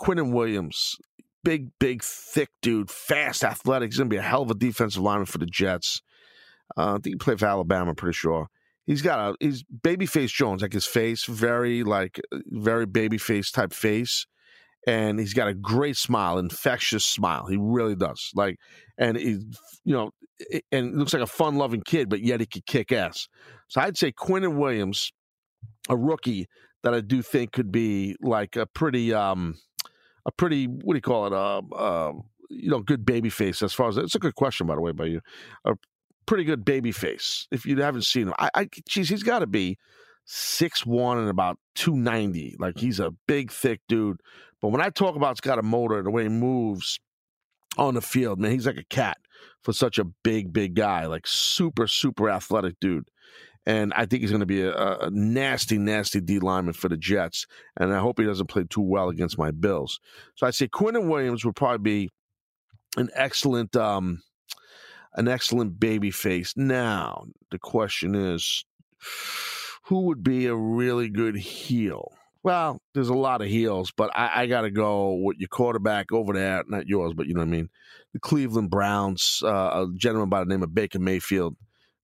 Quinnen Williams, big, big, thick dude, fast, athletic. He's gonna be a hell of a defensive lineman for the Jets. Uh, I think he played for Alabama, I'm pretty sure. He's got a he's babyface Jones, like his face, very like very babyface type face and he's got a great smile, infectious smile. He really does. Like, and he, you know, and looks like a fun-loving kid, but yet he could kick ass. So I'd say Quinnen Williams, a rookie that I do think could be like a pretty, um, a pretty, what do you call it, uh, uh, you know, good baby face. As far as it's a good question, by the way, by you, a pretty good baby face. If you haven't seen him, I, I geez, he's got to be six one and about two ninety. Like he's a big, thick dude. But when I talk about he has got a motor, the way he moves on the field, man, he's like a cat for such a big, big guy. Like super, super athletic dude. And I think he's going to be a, a, nasty, nasty D lineman for the Jets. And I hope he doesn't play too well against my Bills. So I say Quinnen Williams would probably be an excellent, um, an excellent baby face. Now the question is, who would be a really good heel? Well, there's a lot of heels, but I, I got to go with your quarterback over there, not yours, but you know what I mean. The Cleveland Browns, uh, a gentleman by the name of Baker Mayfield,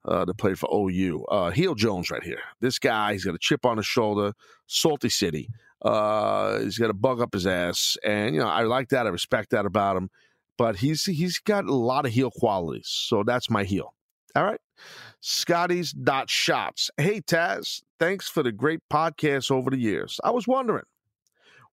uh, that played for OU. Uh, heel Jones right here. This guy, he's got a chip on his shoulder, salty city. Uh, he's got a bug up his ass, and you know I like that. I respect that about him. But he's he's got a lot of heel qualities, so that's my heel. All right. Scotty's dot shots. Hey Taz, thanks for the great podcast over the years. I was wondering,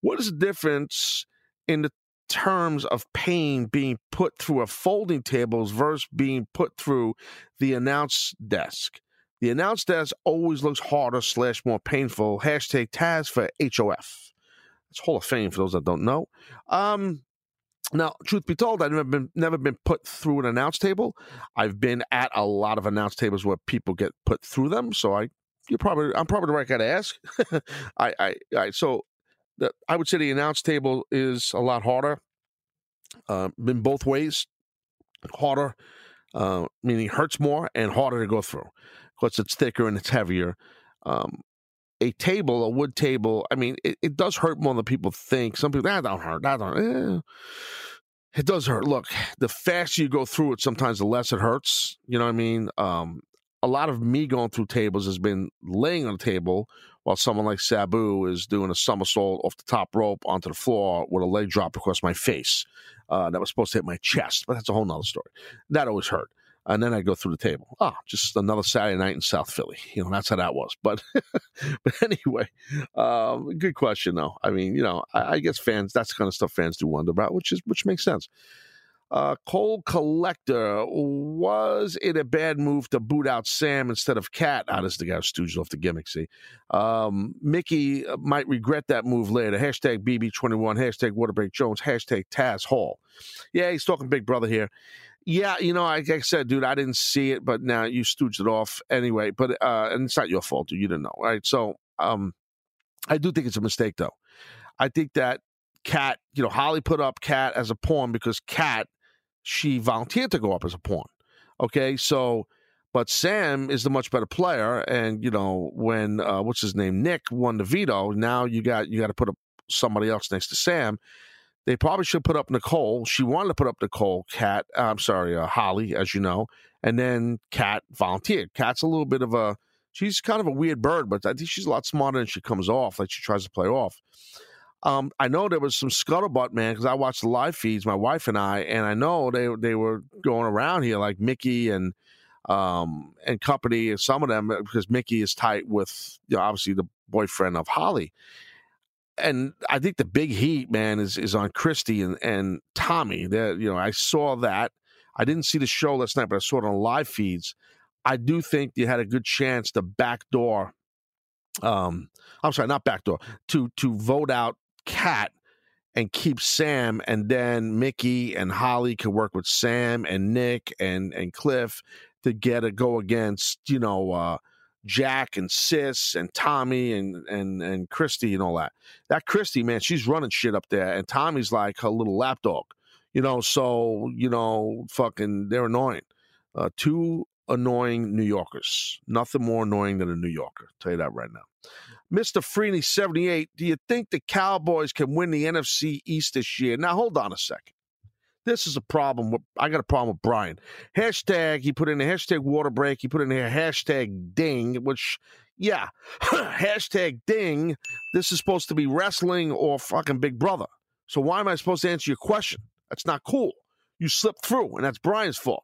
what is the difference in the terms of pain being put through a folding tables versus being put through the announce desk? The announce desk always looks harder slash more painful. Hashtag Taz for HOF. It's Hall of Fame for those that don't know. Um, now, truth be told, I've never been never been put through an announce table. I've been at a lot of announce tables where people get put through them. So I, you probably, I'm probably the right guy to ask. I, I, I, so the, I would say the announce table is a lot harder. Uh, in both ways, harder, uh, meaning hurts more and harder to go through because it's thicker and it's heavier. Um, a table, a wood table, I mean, it, it does hurt more than people think. Some people, that don't hurt. That don't. Eh. It does hurt. Look, the faster you go through it, sometimes the less it hurts. You know what I mean? Um, a lot of me going through tables has been laying on a table while someone like Sabu is doing a somersault off the top rope onto the floor with a leg drop across my face. Uh, that was supposed to hit my chest, but that's a whole nother story. That always hurt and then I go through the table. Oh, just another Saturday night in South Philly. You know, that's how that was. But, but anyway, um, good question though. I mean, you know, I, I, guess fans that's the kind of stuff fans do wonder about, which is which makes sense. Uh, Cole Collector, was it a bad move to boot out Sam instead of Cat? Ah, this is the guy who stooged off the gimmick, see. Um, Michie uh, might regret that move later. Hashtag BB21, hashtag Waterbreak Jones, hashtag Taz Hall. Yeah, he's talking Big Brother here. Yeah, you know, like I said, dude, I didn't see it, but now you stooged it off anyway. But uh, and it's not your fault, dude. You didn't know, right? So, um, I do think it's a mistake, though. I think that Cat, you know, Holly put up Cat as a pawn because Cat, she volunteered to go up as a pawn. Okay, so, but Sam is the much better player, and you know, when uh, what's his name, Nick won the veto, now you got you got to put up somebody else next to Sam. They probably should put up Nicole. She wanted to put up Nicole, Cat. Uh, I'm sorry, uh, Holly, as you know, and then Cat volunteered. Cat's a little bit of a. She's kind of a weird bird, but I think she's a lot smarter than she comes off. Like she tries to play off. Um, I know there was some scuttlebutt, man, because I watched the live feeds, my wife and I, and I know they they were going around here like Michie and um and company, some of them because Michie is tight with you know, obviously the boyfriend of Holly, and I think the big heat, man, is is on Christie and, and Tommy. That you know, I saw that. I didn't see the show last night, but I saw it on live feeds. I do think you had a good chance to backdoor. Um, I'm sorry, not backdoor to to vote out Cat and keep Sam, and then Michie and Holly could work with Sam and Nick and and Cliff to get a go against you know. uh Jack and Sis and Tommy and and and Christie and all that. That Christie, man, she's running shit up there, and Tommy's like her little lapdog, you know. So you know, fucking, they're annoying. Uh, two annoying New Yorkers. Nothing more annoying than a New Yorker. I'll tell you that right now. Mr. Freeney, 78, do you think the Cowboys can win the NFC East this year? Now, hold on a second. This is a problem. I got a problem with Brian. Hashtag, he put in a hashtag water break. He put in a hashtag ding, which, yeah, hashtag ding. This is supposed to be wrestling or fucking Big Brother. So why am I supposed to answer your question? That's not cool. You slipped through, and that's Brian's fault.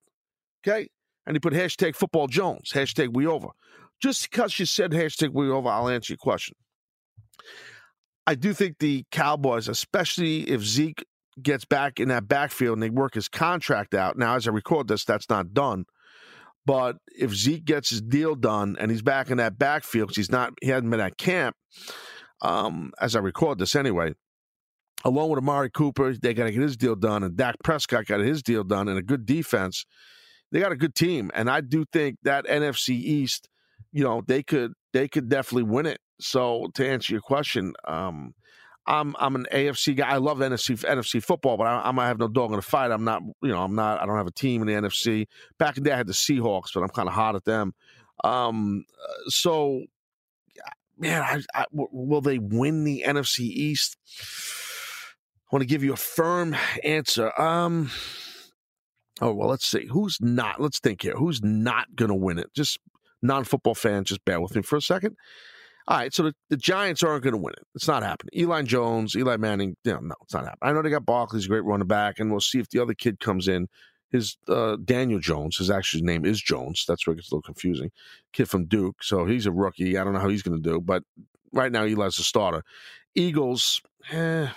Okay? And he put hashtag football Jones, hashtag we over. Just because you said hashtag we over, I'll answer your question. I do think the Cowboys, especially if Zeke gets back in that backfield and they work his contract out. Now, as I record this, that's not done. But if Zeke gets his deal done and he's back in that backfield, because he's not, he hasn't been at camp, um, as I record this anyway, along with Amari Cooper, they got to get his deal done, and Dak Prescott got his deal done, and a good defense. They got a good team, and I do think that NFC East, you know, they could they could definitely win it. So to answer your question, um, I'm I'm an AFC guy. I love NFC NFC football, but I, I have no dog in the fight. I'm not, you know, I'm not. I don't have a team in the NFC. Back in the day, I had the Seahawks, but I'm kind of hot at them. Um, so, man, will they win the NFC East? I want to give you a firm answer. Um, oh well, let's see. Who's not? Let's think here. Who's not going to win it? Just non-football fans, just bear with me for a second. All right, so the, the Giants aren't going to win it. It's not happening. Eli Jones, Eli Manning, you know, no, it's not happening. I know they got Barkley's a great running back, and we'll see if the other kid comes in. His uh, Daniel Jones, his actual name is Jones. That's where it gets a little confusing. Kid from Duke, so he's a rookie. I don't know how he's going to do, but right now Eli's a starter. Eagles, eh,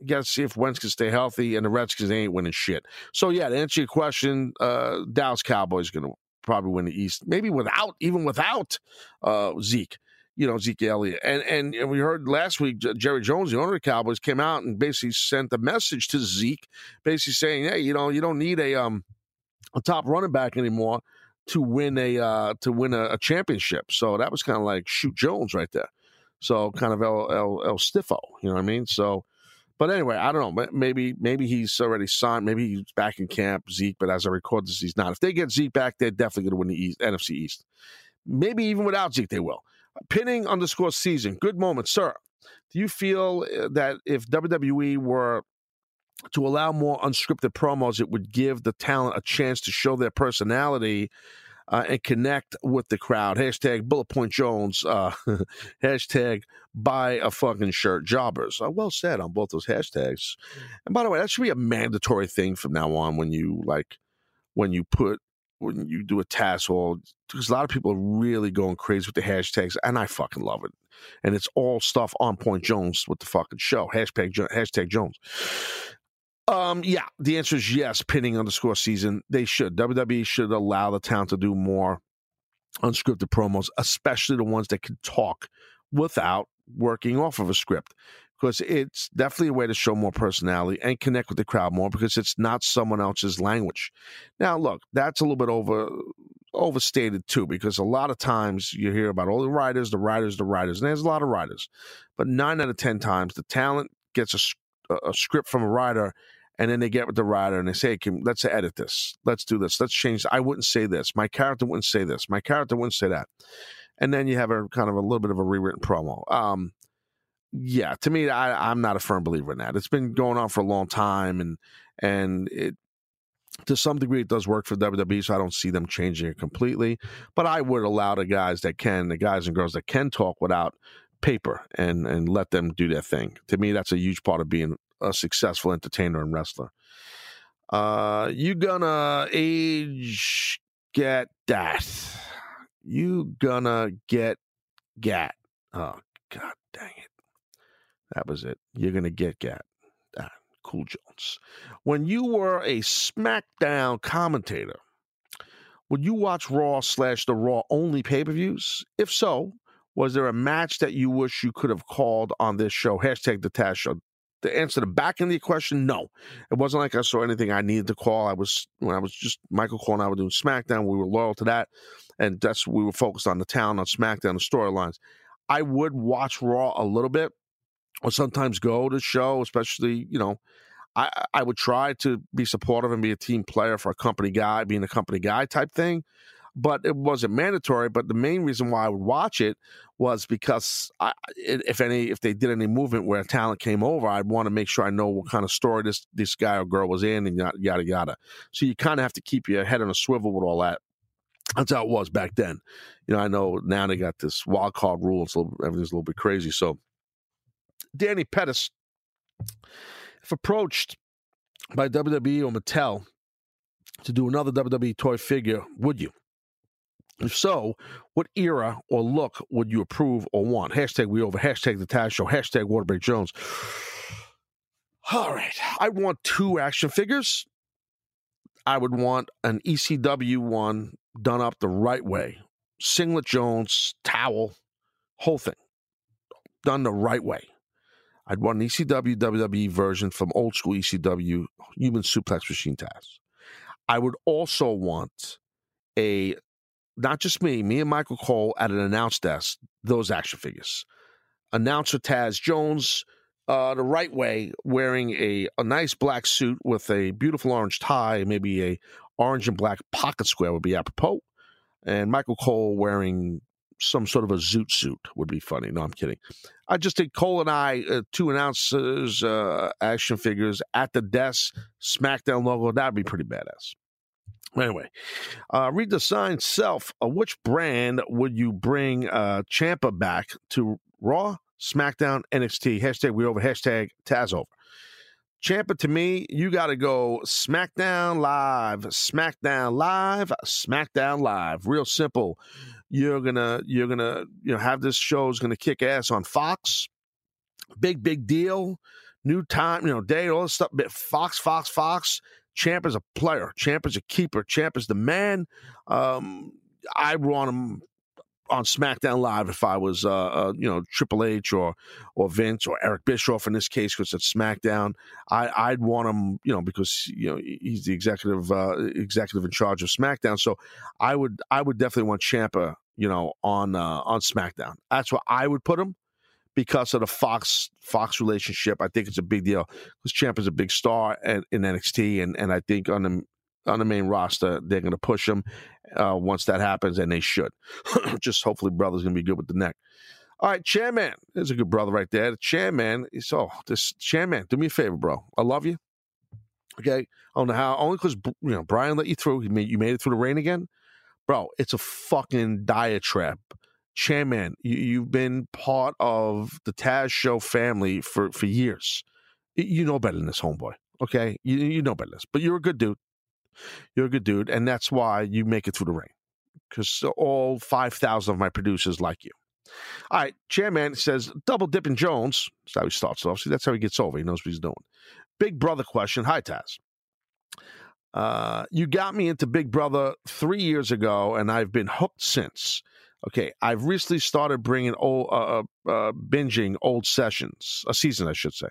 you got to see if Wentz can stay healthy, and the Redskins ain't winning shit. So yeah, to answer your question, uh, Dallas Cowboys going to probably win the East, maybe without even without uh, Zeke you know, Zeke Elliott. And, and, and we heard last week Jerry Jones, the owner of the Cowboys, came out and basically sent a message to Zeke, basically saying, "Hey, you know, you don't need a um a top running back anymore to win a uh to win a, a championship." So that was kind of like shoot Jones right there. So kind of El, El El Stiffo, you know what I mean? So. But anyway, I don't know. Maybe maybe he's already signed. Maybe he's back in camp, Zeke. But as I record this, he's not. If they get Zeke back, they're definitely going to win the East, NFC East. Maybe even without Zeke, they will. Pinning underscore season. Good moment, sir. Do you feel uh, that if WWE were to allow more unscripted promos, it would give the talent a chance to show their personality uh, and connect with the crowd? Hashtag Bullet Point Jones. Uh, hashtag buy a fucking shirt. Jobbers. Uh, well said on both those hashtags. And by the way, that should be a mandatory thing from now on when you like when you put when you do a task because a lot of people are really going crazy with the hashtags, and I fucking love it. And it's all stuff on Point Jones with the fucking show. Hashtag hashtag Jones. Um, yeah, the answer is yes. Pinning underscore season, they should. WWE should allow the town to do more unscripted promos, especially the ones that can talk without working off of a script because it's definitely a way to show more personality and connect with the crowd more because it's not someone else's language. Now, look, that's a little bit over overstated too because a lot of times you hear about all the writers, the writers, the writers, and there's a lot of writers, but nine out of ten times the talent gets a, a script from a writer. And then they get with the writer and they say, Can, let's edit this. Let's do this. Let's change. I wouldn't say this. My character wouldn't say this. My character wouldn't say that. And then you have a kind of a little bit of a rewritten promo. Um, yeah, to me, I, I'm not a firm believer in that. It's been going on for a long time, and and it to some degree it does work for WWE, so I don't see them changing it completely. But I would allow the guys that can, the guys and girls that can talk without paper, and and let them do their thing. To me, that's a huge part of being a successful entertainer and wrestler. Uh, you gonna age get that? You gonna get gat? Oh God dang it! That was it. You're going to get Gat. Ah, cool Jones. When you were a SmackDown commentator, would you watch Raw slash the Raw only pay per views? If so, was there a match that you wish you could have called on this show? Hashtag the Taz Show. To answer the back end of the question, no. It wasn't like I saw anything I needed to call. I was when I was just Michael Cole and I were doing SmackDown. We were loyal to that, and that's we were focused on the town, on SmackDown, the storylines. I would watch Raw a little bit, or sometimes go to show, especially, you know, I, I would try to be supportive and be a team player for a company guy, being a company guy type thing. But it wasn't mandatory. But the main reason why I would watch it was because I, if any, if they did any movement where talent came over, I'd want to make sure I know what kind of story this this guy or girl was in, and yada yada. yada. So you kind of have to keep your head on a swivel with all that. That's how it was back then. You know, I know now they got this wild card rule, so everything's a little bit crazy. So Danny Pettis. if approached by WWE or Mattel to do another WWE toy figure, would you? If so, what era or look would you approve or want? Hashtag we over, hashtag the Taz Show, hashtag Waterbreak Jones. All right. I want two action figures. I would want an ECW one done up the right way. Singlet Jones, towel, whole thing. Done the right way. I'd want an ECW WWE version from old school ECW Human Suplex Machine Taz. I would also want a not just me, me and Michael Cole at an announce desk, those action figures. Announcer Taz Jones, uh, the right way, wearing a, a nice black suit with a beautiful orange tie, maybe a orange and black pocket square would be apropos. And Michael Cole wearing some sort of a zoot suit would be funny. No, I'm kidding. I just think Cole and I, uh, two announcers, uh, action figures at the desk, SmackDown logo, that'd be pretty badass. Anyway, uh, read the sign self. Uh, which brand would you bring uh, Ciampa back to Raw, SmackDown, NXT? Hashtag we over, hashtag Taz over. Ciampa to me, you got to go SmackDown Live, SmackDown Live, SmackDown Live. Real simple. You're gonna you're gonna you know have this show is gonna kick ass on Fox. Big big deal. New time, you know, day, all this stuff. Fox, Fox, Fox. Champ is a player. Champ is a keeper. Champ is the man. Um, I want him on SmackDown Live if I was, uh, uh, you know, Triple H or or Vince or Eric Bischoff in this case because it's SmackDown. I, I'd want him, you know, because you know he's the executive uh, executive in charge of SmackDown. So I would I would definitely want Ciampa, you know, on uh, on SmackDown. That's where I would put him because of the Fox Fox relationship. I think it's a big deal because Champ is a big star in, in NXT, and and I think on the on the main roster they're going to push him uh, once that happens, and they should. Just hopefully, brother's going to be good with the neck. All right, Chairman, there's a good brother right there. The Chairman, so this Chairman, do me a favor, bro. I love you. Okay, I don't know how. Only because you know Brian let you through. He made you made it through the rain again, bro. It's a fucking diatribe chairman. You, have been part of the Taz Show family for for years. You know better than this, homeboy. Okay, you you know better than this, but you're a good dude. You're a good dude, and that's why you make it through the rain. Because all five thousand of my producers like you. All right, chairman says double dipping Jones. That's how he starts off. See, that's how he gets over. He knows what he's doing. Big brother question. Hi, Taz. Uh, you got me into Big Brother three years ago, and I've been hooked since. Okay, I've recently started bringing old, uh, uh, uh, binging old sessions, a season, I should say.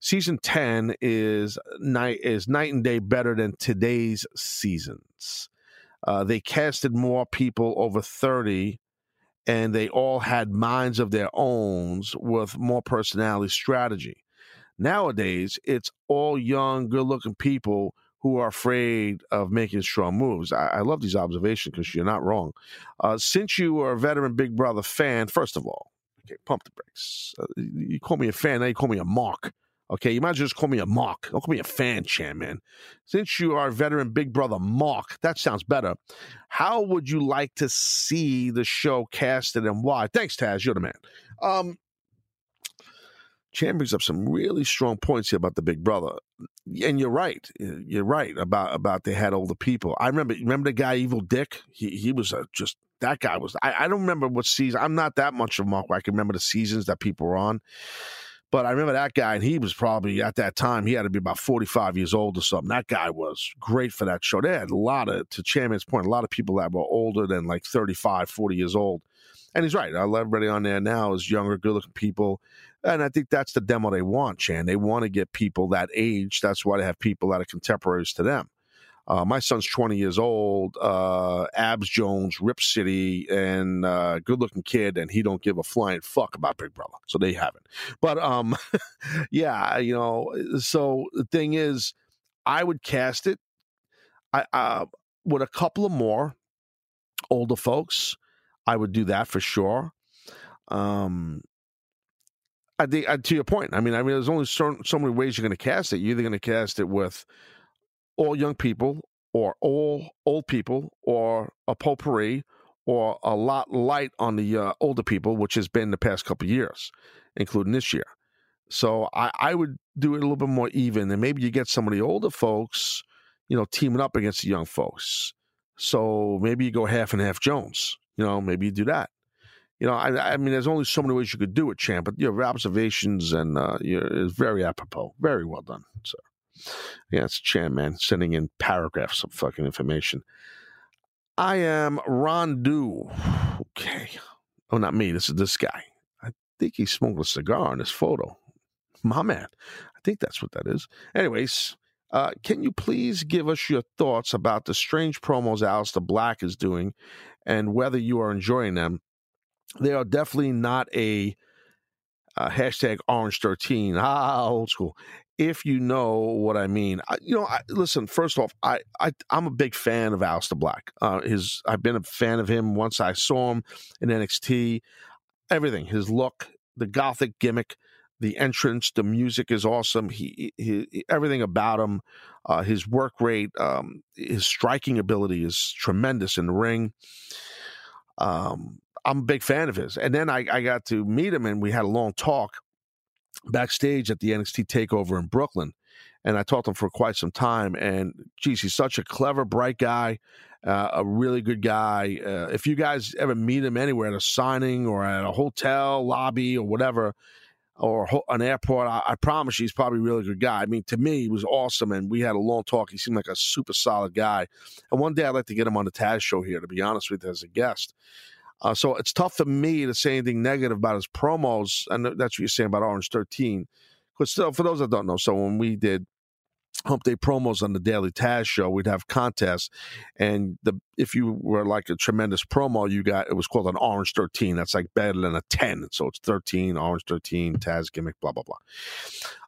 Season ten is night is night and day better than today's seasons. Uh, they casted more people over thirty, and they all had minds of their own with more personality, strategy. Nowadays, it's all young, good-looking people who are afraid of making strong moves. I, I love these observations because you're not wrong. Uh, since you are a veteran Big Brother fan, first of all, okay, pump the brakes. Uh, you call me a fan, now you call me a mark. Okay, you might just call me a mark. Don't call me a fan, Chan, man. Since you are a veteran Big Brother mark, that sounds better. How would you like to see the show casted and why? Thanks, Taz. You're the man. Um, Chan brings up some really strong points here about the Big Brother, and you're right. Eh, you're right about about they had older people. I remember remember the guy Evil Dick. He he was a, just that guy was. I, I don't remember what season. I'm not that much of a Mark. I can remember the seasons that people were on. But I remember that guy, and he was probably at that time, he had to be about 45 years old or something. That guy was great for that show. They had a lot of, to Chairman's point, a lot of people that were older than like 35, 40 years old. And he's right. Everybody on there now is younger, good looking people and I think that's the demo they want, Chan. They want to get people that age. That's why they have people that are contemporaries to them. Uh, my son's 20 years old, uh, Abs Jones, Rip City, and uh, good looking kid, and he don't give a flying fuck about Big Brother. So they haven't. But um, yeah, you know, so the thing is, I would cast it I, uh, with a couple of more older folks. I would do that for sure. Um, I think uh, to your point. I mean, I mean, there's only so, so many ways you're going to cast it. You're either going to cast it with all young people, or all old people, or a potpourri, or a lot light on the uh, older people, which has been the past couple years, including this year. So I, I would do it a little bit more even, and maybe you get some of the older folks, you know, teaming up against the young folks. So maybe you go half and half Jones. You know, maybe you do that. You know, I, I mean, there's only so many ways you could do it, champ. But your observations and uh, your, is very apropos. Very well done, sir. Yeah, it's Chan, man, sending in paragraphs of fucking information. I am Ron. Okay. Oh, not me. This is this guy. I think he's smoking a cigar in this photo. My man. I think that's what that is. Anyways, uh, can you please give us your thoughts about the strange promos Aleister Black is doing and whether you are enjoying them? They are definitely not a uh, hashtag orange 13 ah old school. If you know what i mean I, you know I, listen first off I, I i'm a big fan of Aleister black. Uh his i've been a fan of him once i saw him in nxt everything his look the gothic gimmick the entrance the music is awesome. He, he everything about him uh his work rate um his striking ability is tremendous in the ring. Um I'm a big fan of his. And then I, I got to meet him and we had a long talk backstage at the NXT takeover in Brooklyn. And I talked to him for quite some time. And geez, he's such a clever, bright guy, uh, a really good guy. Uh, if you guys ever meet him anywhere at a signing or at a hotel lobby or whatever, or an airport, I, I promise you, he's probably a really good guy. I mean, to me, he was awesome. And we had a long talk. He seemed like a super solid guy. And one day I'd like to get him on the Taz show here, to be honest with you, as a guest. Uh, so it's tough for me to say anything negative about his promos, and that's what you're saying about Orange 13. Because still, for those that don't know, so when we did Hump Day promos on the Daily Taz show, we'd have contests, and the if you were like a tremendous promo, you got it was called an Orange 13. That's like better than a 10, so it's 13, Orange 13, Taz gimmick, blah blah blah.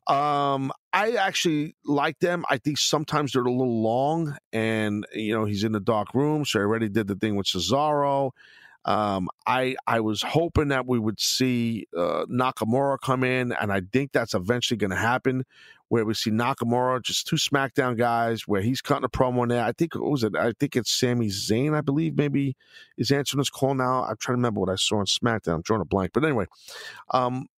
Um, I actually like them. I think sometimes they're a little long, and you know he's in the dark room, so I already did the thing with Cesaro. Um, I I was hoping that we would see uh, Nakamura come in, and I think that's eventually going to happen, where we see Nakamura just two SmackDown guys, where he's cutting a promo in there. I think what was it? I think it's Sami Zayn, I believe, maybe is answering this call now. I'm trying to remember what I saw on SmackDown. I'm drawing a blank, but anyway, um,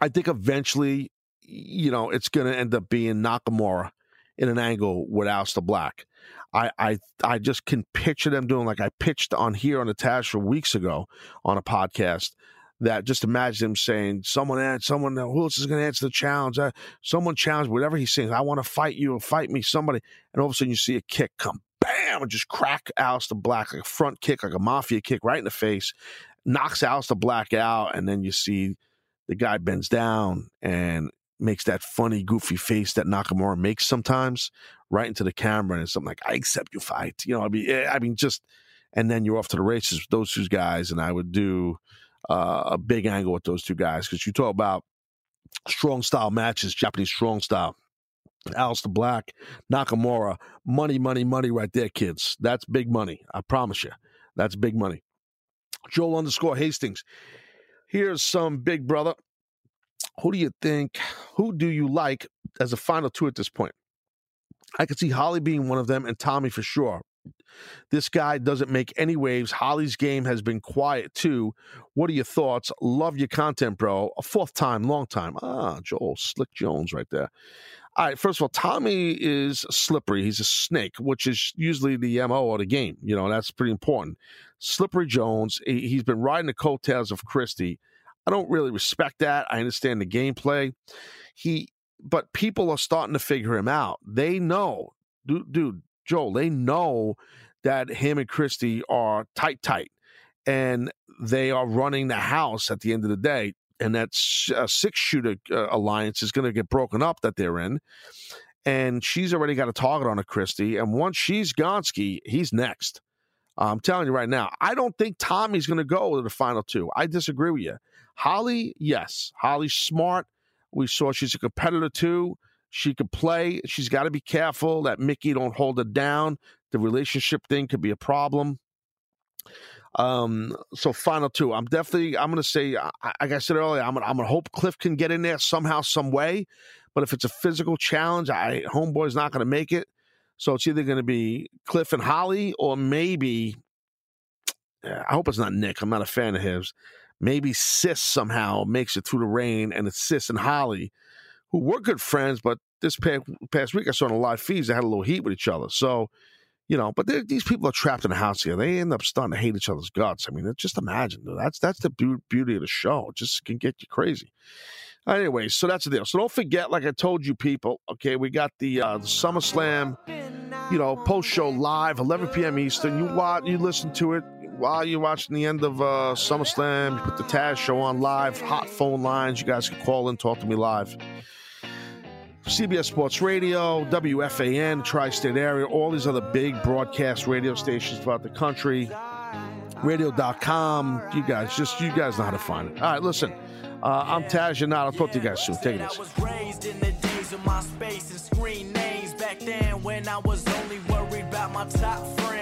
I think eventually, you know, it's going to end up being Nakamura in an angle with Aleister Black. I, I I just can picture them doing like I pitched on here on the Tash for weeks ago on a podcast. That just imagine him saying, "Someone, add, someone, who else is going to answer the challenge? Uh, someone challenge whatever he's saying. I want to fight you or fight me, somebody." And all of a sudden, you see a kick come, bam, and just crack Aleister Black like a front kick, like a mafia kick, right in the face, knocks Aleister Black out, and then you see the guy bends down and makes that funny, goofy face that Nakamura makes sometimes, right into the camera, and something like, "I accept your fight." You know, I mean, I mean, just, and then you're off to the races with those two guys, and I would do uh, a big angle with those two guys because you talk about strong style matches, Japanese strong style. Aleister Black, Nakamura, money, money, money right there, kids. That's big money. I promise you. That's big money. Joel underscore Hastings. Here's some big brother who do you think, who do you like as a final two at this point? I could see Holly being one of them and Tommy for sure. This guy doesn't make any waves. Holly's game has been quiet too. What are your thoughts? Love your content, bro. A fourth time, long time. Ah, Joel Slick Jones right there. All right, first of all, Tommy is slippery. He's a snake, which is usually the MO of the game. You know, that's pretty important. Slippery Jones, he's been riding the coattails of Christie. I don't really respect that. I understand the gameplay. He, but people are starting to figure him out. They know, dude, dude Joel, they know that him and Christie are tight, tight, and they are running the house at the end of the day. And that uh, six shooter uh, alliance is going to get broken up that they're in. And she's already got a target on a Christie. And once she's Gonski, he's next. I'm telling you right now, I don't think Tommy's going to go to the final two. I disagree with you. Holly, yes. Holly's smart. We saw she's a competitor too. She could play. She's got to be careful that Michie don't hold her down. The relationship thing could be a problem. Um, so final two. I'm definitely. I'm going to say, like I said earlier, I'm. Gonna, I'm going to hope Cliff can get in there somehow, some way. But if it's a physical challenge, I homeboy's not going to make it. So it's either going to be Cliff and Holly, or maybe. I hope it's not Nick. I'm not a fan of his maybe Sis somehow makes it through the rain, and it's Sis and Holly, who were good friends, but this past, week I saw on the live feeds they had a little heat with each other. So, you know, but these people are trapped in a house here. They end up starting to hate each other's guts. I mean, just imagine, dude. That's that's the beauty of the show. It just can get you crazy. Anyway, so that's the deal. So don't forget, like I told you, people. Okay, we got the uh, the SummerSlam, you know, post show live, 11 p.m. Eastern. You watch, you listen to it while you're watching the end of uh, SummerSlam. You put the Taz show on live, hot phone lines. You guys can call in, talk to me live. CBS Sports Radio, WFAN, Tri State area, all these other big broadcast radio stations throughout the country, radio.com. You guys, just you guys know how to find it. All right, listen. Uh, I'm Taz Yanot. I'll talk to you guys soon. Take it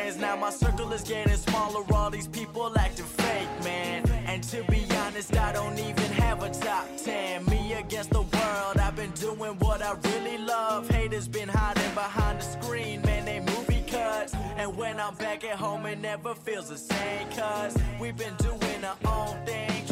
easy. Now my circle is getting smaller. All these people acting fake, man. And to be honest, I don't even have a top 10. Me against the world. I've been doing what I really love. Haters been hiding behind the screen, man. They movie cuts. And when I'm back at home, it never feels the same. Cause we've been doing our own thing,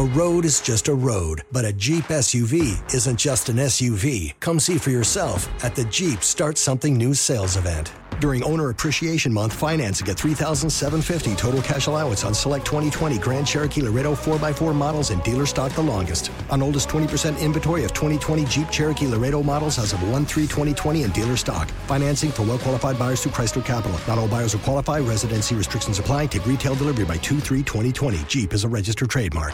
A road is just a road, but a Jeep SUV isn't just an SUV. Come see for yourself at the Jeep Start Something New sales event. During Owner Appreciation Month, financing at 3750 total cash allowance on select 2020 Grand Cherokee Laredo 4x4 models and dealer stock the longest. On oldest 20% inventory of 2020 Jeep Cherokee Laredo models as of 1 3 2020 in dealer stock. Financing for well qualified buyers through Chrysler Capital. Not all buyers will qualify. Residency restrictions apply. Take retail delivery by 2 3 2020. Jeep is a registered trademark.